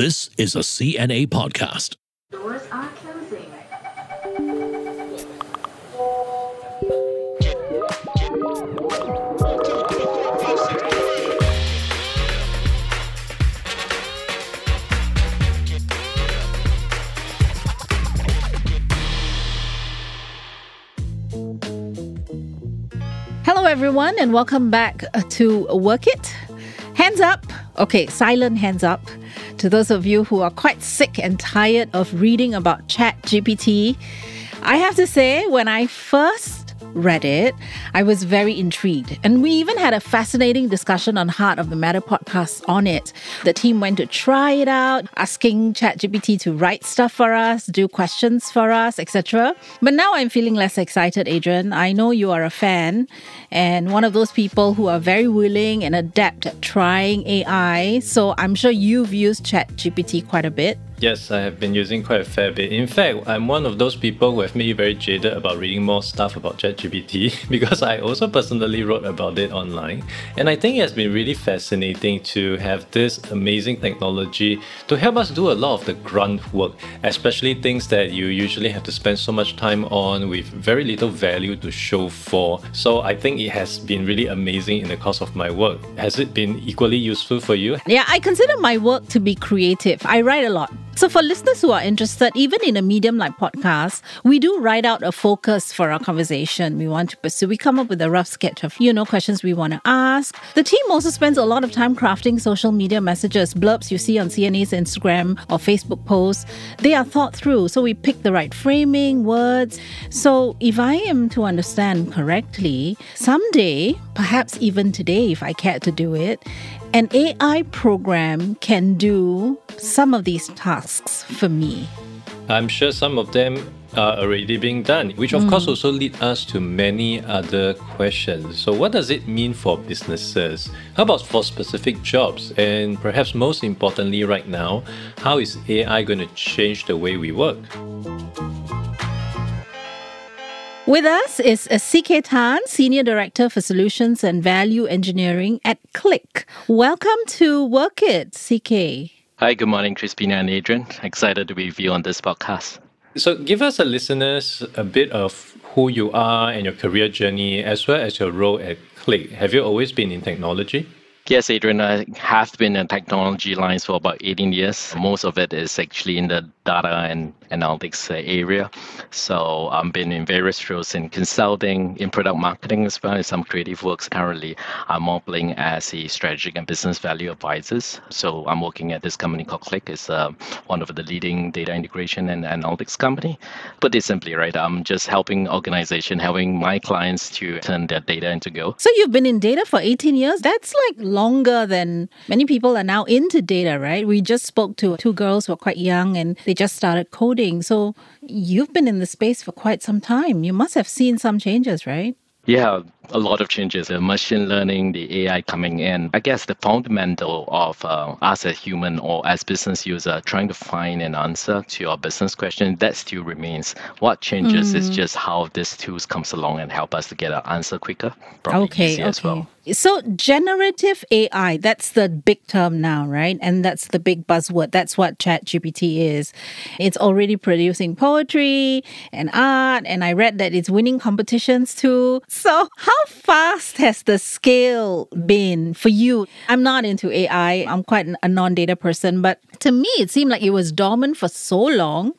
This is a CNA podcast. Doors are closing. Hello, everyone, and welcome back uh, to Work It. Hands up. Okay, silent hands up. To those of you who are quite sick and tired of reading about Chat GPT, I have to say, when I first read it, I was very intrigued. And we even had a fascinating discussion on Heart of the Matter podcast on it. The team went to try it out, asking ChatGPT to write stuff for us, do questions for us, etc. But now I'm feeling less excited, Adrian. I know you are a fan and one of those people who are very willing and adept at trying AI. So I'm sure you've used ChatGPT quite a bit. Yes, I have been using quite a fair bit. In fact, I'm one of those people who have made very jaded about reading more stuff about ChatGPT because I also personally wrote about it online. And I think it has been really fascinating to have this amazing technology to help us do a lot of the grunt work, especially things that you usually have to spend so much time on with very little value to show for. So I think it has been really amazing in the course of my work. Has it been equally useful for you? Yeah, I consider my work to be creative. I write a lot. So, for listeners who are interested, even in a medium like podcast, we do write out a focus for our conversation we want to pursue. We come up with a rough sketch of, you know, questions we want to ask. The team also spends a lot of time crafting social media messages, blurbs you see on CNA's Instagram or Facebook posts. They are thought through, so we pick the right framing, words. So, if I am to understand correctly, someday, perhaps even today, if I care to do it, an AI program can do some of these tasks for me. I'm sure some of them are already being done, which of course mm. also lead us to many other questions. So what does it mean for businesses? How about for specific jobs? And perhaps most importantly right now, how is AI going to change the way we work? With us is uh, a CK Tan, Senior Director for Solutions and Value Engineering at Qlik. Welcome to Work It, CK. Hi, good morning, Crispina and Adrian. Excited to be with you on this podcast. So give us, the listeners, a bit of who you are and your career journey, as well as your role at Qlik. Have you always been in technology? Yes, Adrian, I have been in technology lines for about 18 years. Most of it is actually in the data and analytics area. So I've been in various roles in consulting, in product marketing as well as some creative works currently. I'm more playing as a strategic and business value advisors. So I'm working at this company called Qlik. It's uh, one of the leading data integration and analytics company. Put it simply, right, I'm just helping organization, helping my clients to turn their data into go. So you've been in data for 18 years? That's like longer than many people are now into data, right? We just spoke to two girls who are quite young and they just started coding. So you've been in the space for quite some time. You must have seen some changes, right? Yeah, a lot of changes. The machine learning, the AI coming in. I guess the fundamental of uh, us as human or as business user trying to find an answer to your business question that still remains. What changes mm. is just how this tools comes along and help us to get an answer quicker, probably okay, okay. as well. So, generative AI, that's the big term now, right? And that's the big buzzword. That's what ChatGPT is. It's already producing poetry and art, and I read that it's winning competitions too. So, how fast has the scale been for you? I'm not into AI, I'm quite a non data person, but to me, it seemed like it was dormant for so long.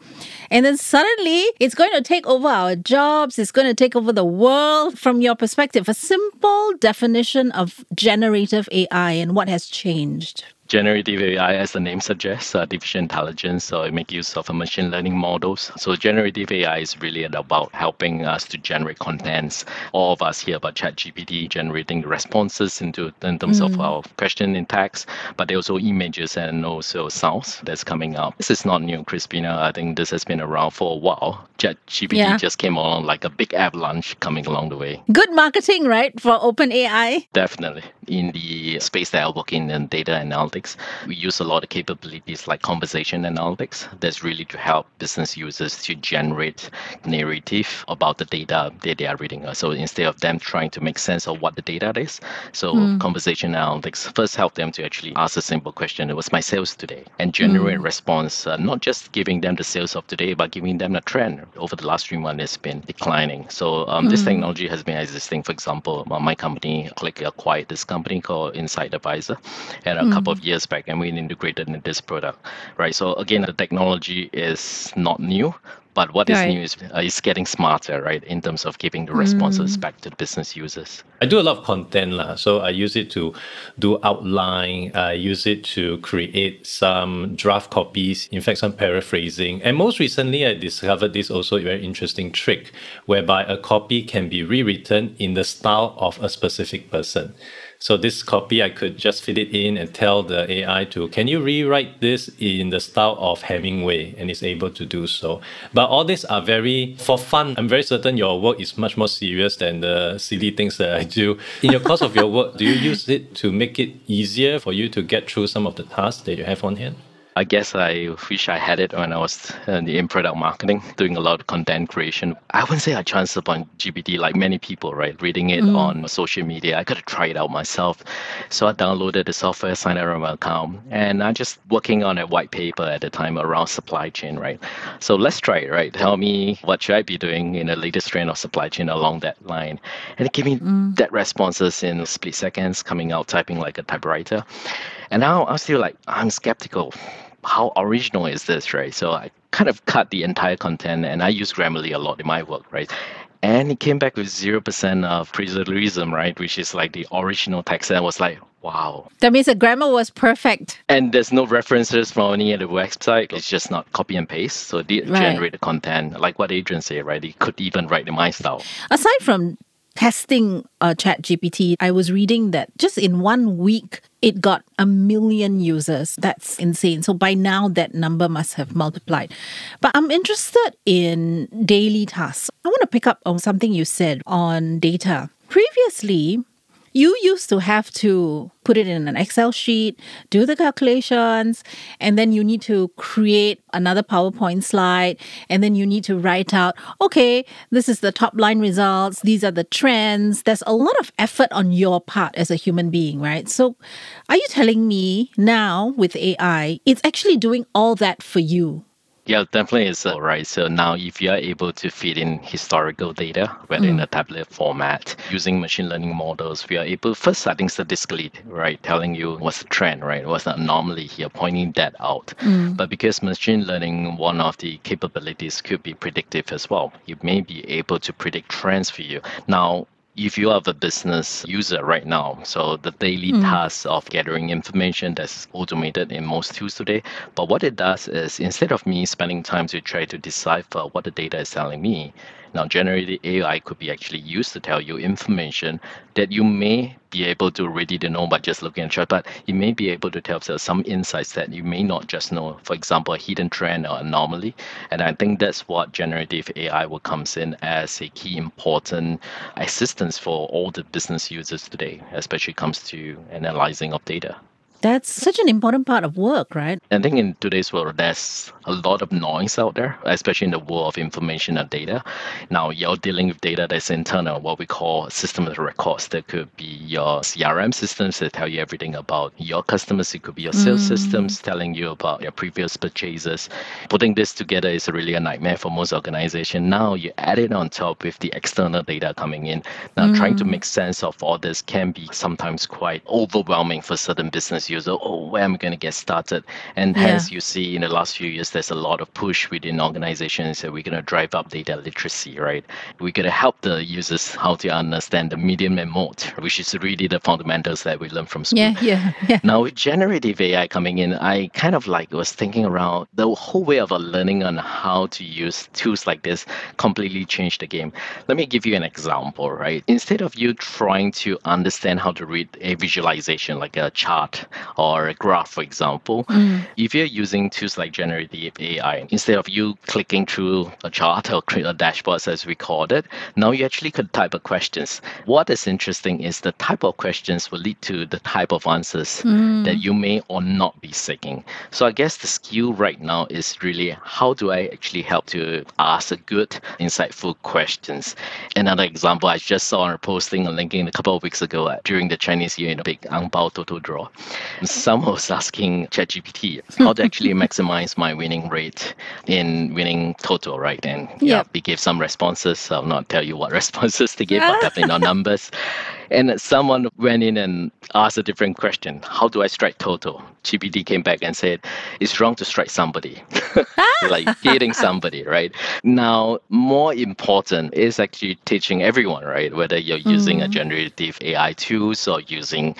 And then suddenly it's going to take over our jobs, it's going to take over the world. From your perspective, a simple definition of generative AI and what has changed generative AI, as the name suggests, artificial intelligence, so it make use of machine learning models. So generative AI is really about helping us to generate contents. All of us hear about ChatGPT generating responses into in terms mm. of our question in text, but there also images and also sounds that's coming up. This is not new, Crispina. I think this has been around for a while. ChatGPT yeah. just came along like a big avalanche coming along the way. Good marketing, right, for OpenAI? Definitely. In the space that I work in, in data analytics analytics. We use a lot of capabilities like conversation analytics. That's really to help business users to generate narrative about the data that they are reading. So instead of them trying to make sense of what the data is, so conversation analytics first help them to actually ask a simple question. It was my sales today, and generate response. Uh, not just giving them the sales of today, but giving them a trend over the last three months. It's been declining. So um, this technology has been existing. For example, uh, my company Qlik acquired this company called Insight Advisor, and a couple of years back, and we integrated in this product, right? So again, the technology is not new. But what is Right. new is uh, it's getting smarter, right, in terms of giving the responses back to the business users. I do a lot of content, lah. so I use it to do outline. I use it to create some draft copies, in fact, some paraphrasing. And most recently, I discovered this also very interesting trick whereby a copy can be rewritten in the style of a specific person. So this copy, I could just fit it in and tell the AI to, can you rewrite this in the style of Hemingway? And it's able to do so. But all these are very for fun. I'm very certain your work is much more serious than the silly things that I do. In your course of your work, do you use it to make it easier for you to get through some of the tasks that you have on hand? I guess I wish I had it when I was in product marketing, doing a lot of content creation. I wouldn't say I chanced upon GPT like many people, right? Reading it mm. on social media. I got to try it out myself. So I downloaded the software, signed up my account, and I'm just working on a white paper at the time around supply chain, right? So let's try it, right? Tell me what should I be doing in the latest trend of supply chain along that line. And it gave me mm. that responses in split seconds, coming out typing like a typewriter. And now I'm still like, I'm skeptical. How original is this, right? So I kind of cut the entire content and I use Grammarly a lot in my work, right? And it came back with 0% of plagiarism, right? Which is like the original text. And I was like, wow. That means the grammar was perfect. And there's no references from any other website. It's just not copy and paste. So they Right. generate the content, like what Adrian said, right? They could even write in my style. Aside from testing uh, Chat GPT, I was reading that just in one week, it got a million users. That's insane. So by now, that number must have multiplied. But I'm interested in daily tasks. I want to pick up on something you said on data. Previously, you used to have to put it in an Excel sheet, do the calculations, and then you need to create another PowerPoint slide, and then you need to write out, okay, this is the top line results, these are the trends. There's a lot of effort on your part as a human being, right? So, are you telling me now with AI, it's actually doing all that for you? Yeah, definitely is uh, right. So now, if you are able to feed in historical data, whether in a tablet format, using machine learning models, we are able first, I think statistically, right, telling you what's the trend, right, what's the anomaly here, pointing that out. But because machine learning, one of the capabilities could be predictive as well. You may be able to predict trends for you. Now, if you are a business user right now, so the daily hmm. task of gathering information that's automated in most tools today, but what it does is instead of me spending time to try to decipher what the data is telling me, now generative AI could be actually used to tell you information that you may be able to ready to know by just looking at chart, but you may be able to tell some insights that you may not just know. For example, a hidden trend or anomaly. And I think that's what generative AI will comes in as a key important assistance for all the business users today, especially comes to analyzing of data. That's such an important part of work, right? I think in today's world, there's a lot of noise out there, especially in the world of information and data. Now, you're dealing with data that's internal, what we call system of records. That could be your CRM systems that tell you everything about your customers. It could be your sales mm. systems telling you about your previous purchases. Putting this together is really a nightmare for most organizations. Now, you add it on top with the external data coming in. Now, trying to mm. make sense of all this can be sometimes quite overwhelming for certain business users. Oh, where am I going to get started? And Yeah. hence, you see in the last few years, there's a lot of push within organizations that we're going to drive up data literacy, right? We're going to help the users how to understand the medium and mode, which is really the fundamentals that we learn from school. Yeah, yeah, yeah. Now with generative AI coming in, I kind of like was thinking around the whole way of learning on how to use tools like this completely changed the game. Let me give you an example, right? Instead of you trying to understand how to read a visualization like a chart, or a graph, for example. If you're using tools like generative AI, instead of you clicking through a chart or create a dashboard as we called it, now you actually could type of questions. What is interesting is the type of questions will lead to the type of answers that you may or not be seeking. So I guess the skill right now is really how do I actually help to ask a good, insightful questions. Another example I just saw on a posting on LinkedIn a couple of weeks ago uh, during the Chinese Year in a big Ang Bao Toto draw. Someone was asking ChatGPT how to actually maximize my winning rate in winning Toto, right? And yeah, Yep. we gave some responses. I'll not tell you what responses they gave, but definitely not numbers. And someone went in and asked a different question. How do I strike Toto? GPT came back and said, it's wrong to strike somebody. Ah! like hitting somebody, right? Now, more important is actually teaching everyone, right? Whether you're using a mm. generative AI tools or using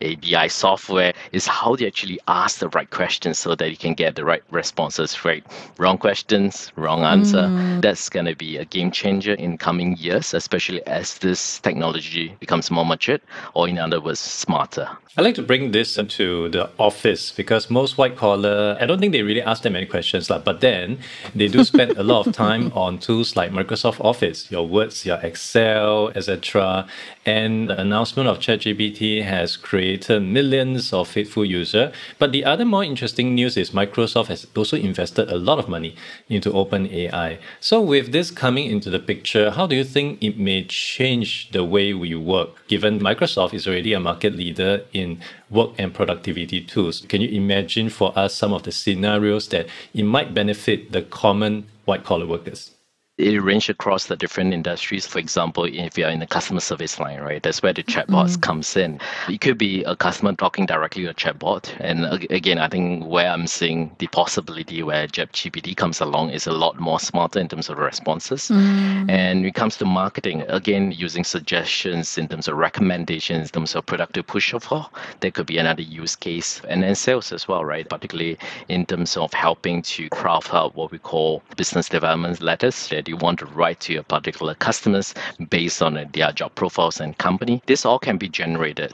a BI software, is how to actually ask the right questions so that you can get the right responses, right? Wrong questions, wrong answer. Mm. That's going to be a game changer in coming years, especially as this technology becomes more matured, or in other words, smarter. I like to bring this into the office because most white collar, I don't think they really ask them many questions, lah. but then they do spend a lot of time on tools like Microsoft Office, your Words, your Excel, etc. And the announcement of ChatGPT has created millions of faithful users. But the other more interesting news is Microsoft has also invested a lot of money into OpenAI. So with this coming into the picture, how do you think it may change the way we work, given Microsoft is already a market leader in work and productivity tools? Can you imagine for us some of the scenarios that it might benefit the common white collar workers? It range across the different industries. For example, if you're in the customer service line, right, that's where the mm-hmm. chatbots comes in. It could be a customer talking directly to a chatbot. And again, I think where I'm seeing the possibility where GPT comes along is a lot more smarter in terms of responses. Mm-hmm. And when it comes to marketing, again, using suggestions in terms of recommendations, in terms of productive push all, there could be another use case. And then sales as well, right? Particularly in terms of helping to craft out what we call business development letters you want to write to your particular customers based on their job profiles and company. This all can be generated.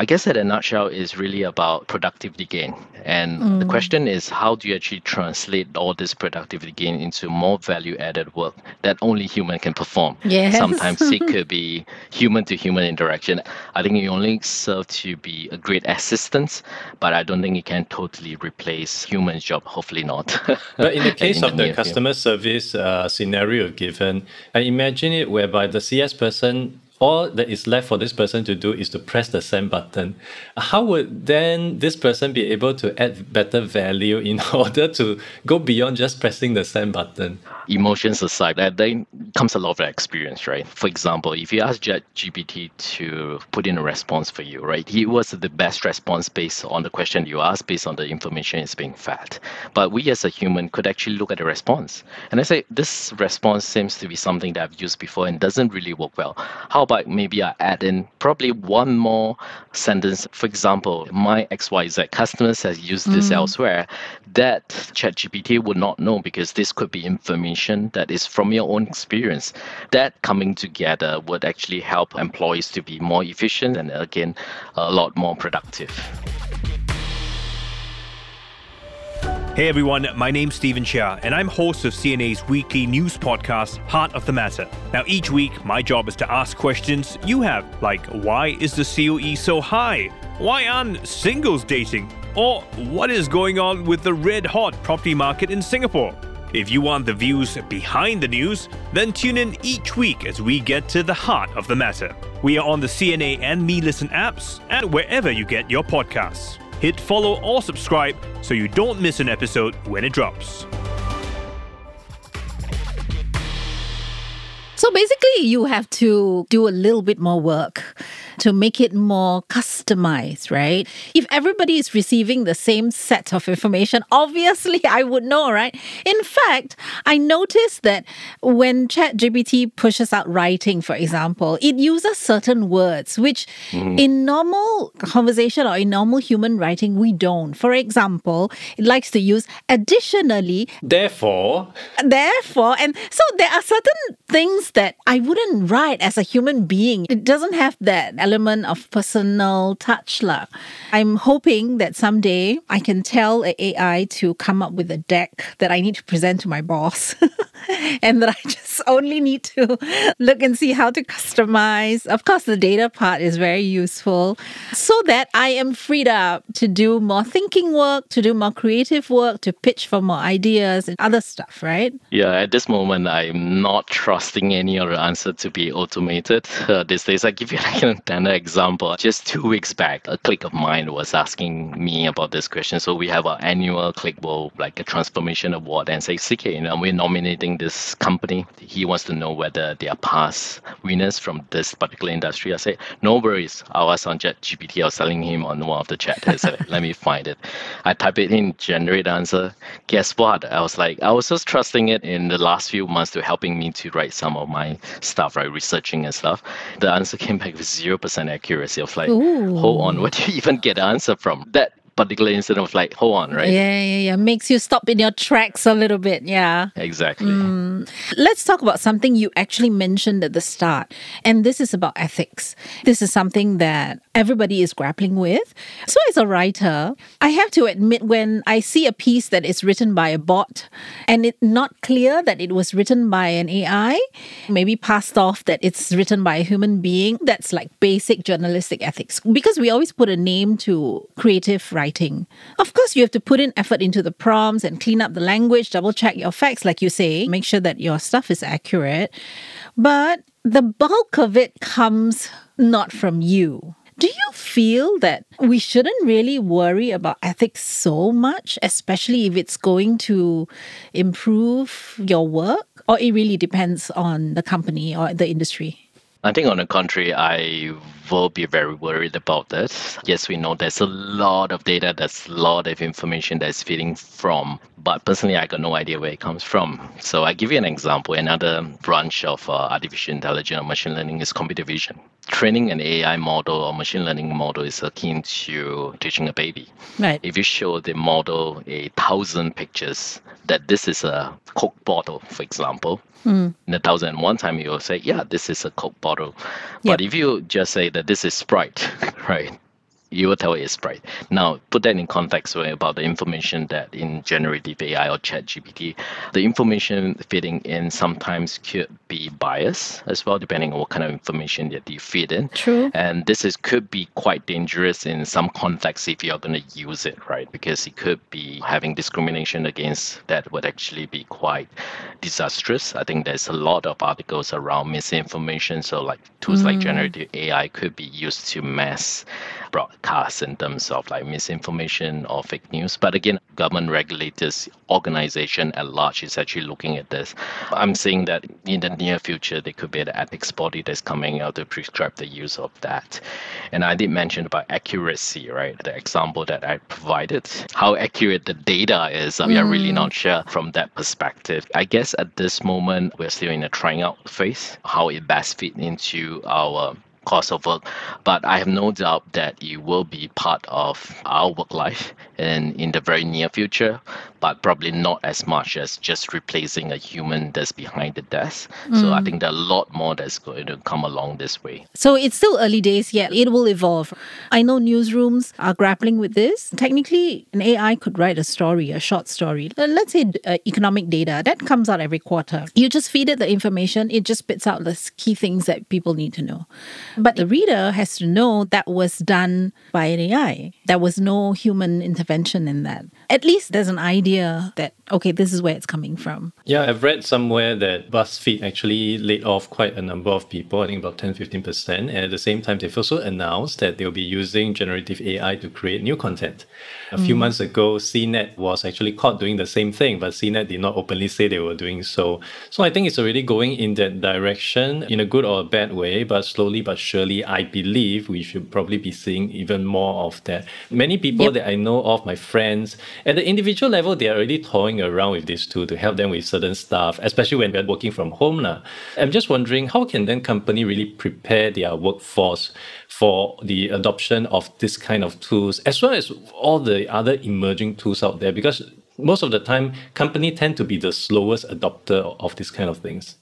I guess at a nutshell is really about productivity gain. And the question is how do you actually translate all this productivity gain into more value added work that only human can perform? Yes. Sometimes it could be human to human interaction. I think it only serve to be a great assistance, but I don't think it can totally replace human job. Hopefully not. But in the case of the near future. customer service uh, scenario given, I imagine it whereby the CS person, all that is left for this person to do is to press the send button. How would then this person be able to add better value in order to go beyond just pressing the send button? emotions aside, that then comes a lot of experience, right? For example, if you ask GPT to put in a response for you, right, he was the best response based on the question you asked, based on the information it's being fed. But we as a human could actually look at the response and I say, this response seems to be something that I've used before and doesn't really work well. How about maybe I add in probably one more sentence? For example, my XYZ customers has used this mm. elsewhere. That ChatGPT would not know because this could be information that is from your own experience. That coming together would actually help employees to be more efficient and again, a lot more productive. Hey everyone, my name's Stephen Chia, and I'm host of CNA's weekly news podcast, Heart of the Matter. Now, each week, my job is to ask questions you have, like why is the COE so high? Why aren't singles dating? Or what is going on with the red hot property market in Singapore? If you want the views behind the news, then tune in each week as we get to the heart of the matter. We are on the CNA and Me Listen apps and wherever you get your podcasts. Hit follow or subscribe so you don't miss an episode when it drops. So basically, you have to do a little bit more work to make it more customized, right? If everybody is receiving the same set of information, obviously I would know, right? In fact, I noticed that when ChatGPT pushes out writing, for example, it uses certain words which mm-hmm. in normal conversation or in normal human writing, we don't. For example, it likes to use additionally, Therefore, therefore and so there are certain things that i wouldn't write as a human being it doesn't have that element of personal touch. lah. I'm hoping that someday I can tell AI to come up with a deck that I need to present to my boss. and that I just only need to look and see how to customize. Of course, the data part is very useful so that I am freed up to do more thinking work, to do more creative work, to pitch for more ideas and other stuff, right? Yeah, at this moment, I'm not trusting any of the answer to be automated uh, these days. I give you like another example. Just two weeks back, a click of mine was asking me about this question. So we have our annual Clickable, like a transformation award, and say, CK, you know, we're nominating this company. He wants to know whether they are past winners from this particular industry. I said, no worries. I'll ask on ChatGPT. I was telling him on one of the chat. I said, let me find it. I type it in, generate answer. Guess what? I was like, I was just trusting it in the last few months to helping me to write some of my stuff, right? Researching and stuff. The answer came back with 0% accuracy. of like, Ooh. hold on, where do you even get the answer from? That particular incident was like, hold on, right? Yeah, yeah, yeah. Makes you stop in your tracks a little bit. Yeah. Exactly. Mm. Let's talk about something you actually mentioned at the start. And this is about ethics. This is something that everybody is grappling with. So, as a writer, I have to admit when I see a piece that is written by a bot and it's not clear that it was written by an AI, maybe passed off that it's written by a human being, that's like basic journalistic ethics. Because we always put a name to creative writing. Of course, you have to put in effort into the prompts and clean up the language, double check your facts, like you say, make sure that your stuff is accurate. But the bulk of it comes not from you. Do you feel that we shouldn't really worry about ethics so much, especially if it's going to improve your work? Or it really depends on the company or the industry? I think on the contrary, I will be very worried about that. Yes, we know there's a lot of data, there's a lot of information that's feeding from, but personally, I got no idea where it comes from. So I give you an example. Another branch of uh, artificial intelligence or machine learning is computer vision. Training an AI model or machine learning model is akin to teaching a baby. Right. If you show the model a thousand pictures that this is a Coke bottle, for example, in a thousand and one time you will say, yeah, this is a Coke bottle. But if you just say that this is Sprite, right? You will tell it is Sprite. Now, put that in context right, about the information that in generative AI or chat GPT, the information feeding in sometimes could be biased as well, depending on what kind of information that you feed in. True. And this is could be quite dangerous in some context if you're going to use it, right? Because it could be having discrimination against that would actually be quite disastrous. I think there's a lot of articles around misinformation. So like tools like mm. generative AI could be used to mass broadcast in terms of like misinformation or fake news. But again, government regulators, organization at large is actually looking at this. I'm saying that in the near future, there could be an ethics body that's coming out to prescribe the use of that. And I did mention about accuracy, right? The example that I provided, how accurate the data is, we are really mm. not sure from that perspective. I guess at this moment, we're still in a trying out phase, how it best fit into our course of work. But I have no doubt that it will be part of our work life and in the very near future, but probably not as much as just replacing a human that's behind the desk. So I think there are a lot more that's going to come along this way. So it's still early days yet. It will evolve. I know newsrooms are grappling with this. Technically, an AI could write a story, a short story. Uh, Let's say uh, economic data that comes out every quarter. You just feed it the information, it just spits out the key things that people need to know. But the reader has to know that was done by an AI. There was no human intervention in that. At least there's an idea that, okay, this is where it's coming from. Yeah, I've read somewhere that BuzzFeed actually laid off quite a number of people, I think about 10 15%. And at the same time, they've also announced that they'll be using generative AI to create new content. A few mm. months ago, CNET was actually caught doing the same thing, but CNET did not openly say they were doing so. So I think it's already going in that direction in a good or a bad way, but slowly but surely, I believe we should probably be seeing even more of that. Many people Yep. that I know of, my friends, at the individual level, they are already toying around with this tool to help them with certain stuff, especially when they're working from home. Now. I'm just wondering how can then company really prepare their workforce for the adoption of this kind of tools, as well as all the other emerging tools out there? Because most of the time, company tend to be the slowest adopter of this kind of things.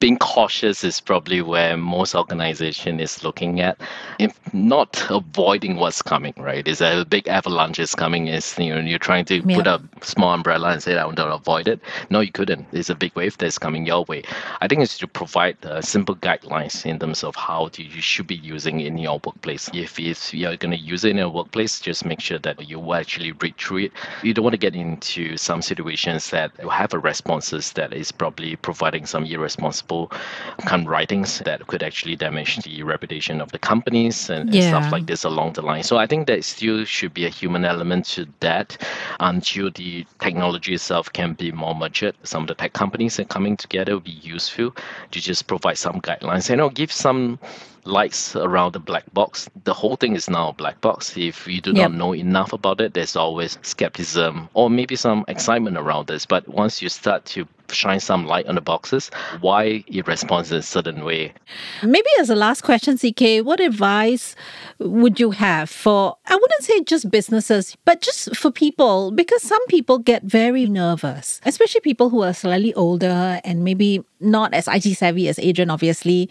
Being cautious is probably where most organization is looking at. If not avoiding what's coming, right? Is a big avalanche is coming, is you know, you're trying to Yeah. put a small umbrella and say, I want to avoid it. No, you couldn't. There's a big wave that's coming your way. I think it's to provide uh, simple guidelines in terms of how to, you should be using in your workplace. If, if you're going to use it in your workplace, just make sure that you will actually read through it. You don't want to get into some situations that you have a responses that is probably providing some irresponsible kind of writings that could actually damage the reputation of the companies and, and stuff like this along the line. So I think there still should be a human element to that until the technology itself can be more matured. Some of the tech companies are coming together will be useful to just provide some guidelines and you know, give some lights around the black box. The whole thing is now a black box. If you do Yep. not know enough about it, there's always skepticism or maybe some excitement around this. But once you start to shine some light on the boxes, why it responds in a certain way, Maybe as a last question, CK, what advice would you have for, I wouldn't say just businesses, but just for people? Because some people get very nervous, especially people who are slightly older and maybe not as IT savvy as Adrian, obviously.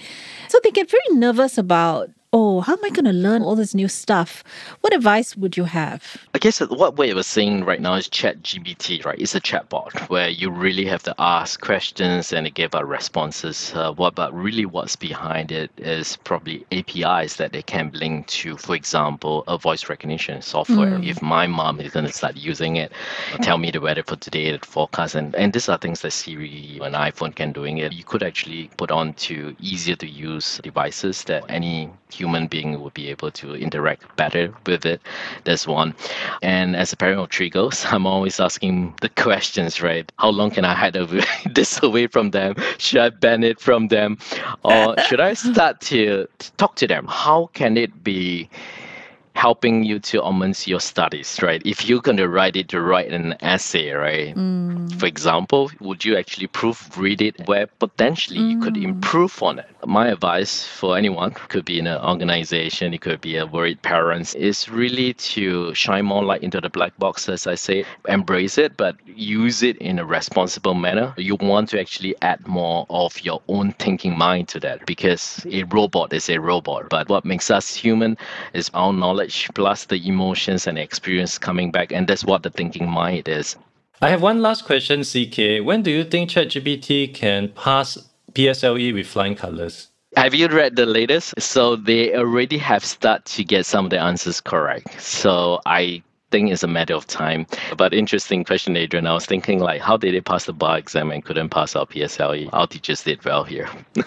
So they get very nervous about, oh, how am I going to learn all this new stuff? What advice would you have? I guess what we are seeing right now is Chat GPT, right? It's a chatbot where you really have to ask questions and it give out responses. Uh, what, but really, what's behind it is probably APIs that they can link to, for example, a voice recognition software. If my mom is going to start using it, tell me the weather for today, the forecast, and, and these are things that Siri and iPhone can doing it. You could actually put on to easier to use devices that any human being would be able to interact better with it. That's one. And as a parent of three girls, I'm always asking the questions, right? How long can I hide away, this away from them? Should I ban it from them? Or should I start to, to talk to them? How can it be helping you to augment your studies, right? If you're going to write it to write an essay, right? Mm. For example, would you actually proofread it where potentially you could mm. improve on it? My advice for anyone could be in an organization, it could be a worried parents, is really to shine more light into the black box, as I say, embrace it, but use it in a responsible manner. You want to actually add more of your own thinking mind to that because a robot is a robot. But what makes us human is our knowledge plus the emotions and experience coming back. And that's what the thinking mind is. I have one last question, CK. When do you think ChatGPT can pass PSLE with flying colors? Have you read the latest? So they already have started to get some of the answers correct. So I think it's a matter of time. But interesting question, Adrian. I was thinking like, how did they pass the bar exam and couldn't pass our PSLE? Our teachers did well here.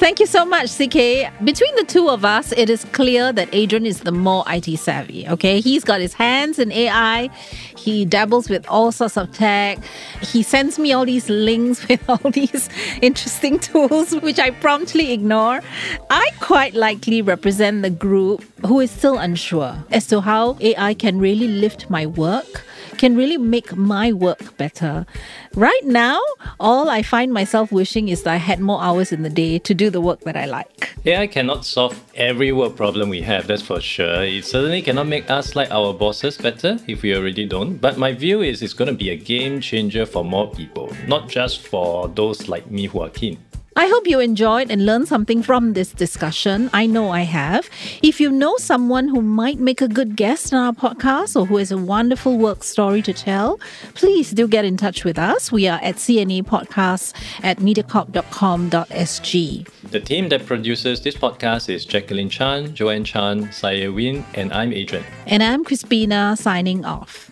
Thank you so much, CK. Between the two of us, it is clear that Adrian is the more IT savvy. Okay, he's got his hands in AI. He dabbles with all sorts of tech. He sends me all these links with all these interesting tools, which I promptly ignore. I quite likely represent the group who is still unsure as to how AI can really lift my work can really make my work better. Right now, all I find myself wishing is that I had more hours in the day to do the work that I like. AI cannot solve every work problem we have, that's for sure. It certainly cannot make us like our bosses better if we already don't. But my view is it's going to be a game changer for more people, not just for those like me who are keen. I hope you enjoyed and learned something from this discussion. I know I have. If you know someone who might make a good guest on our podcast or who has a wonderful work story to tell, please do get in touch with us. We are at CNA Podcasts at mediacorp.com.sg. The team that produces this podcast is Jacqueline Chan, Joanne Chan, Saya Win, and I'm Adrian. And I'm Crispina signing off.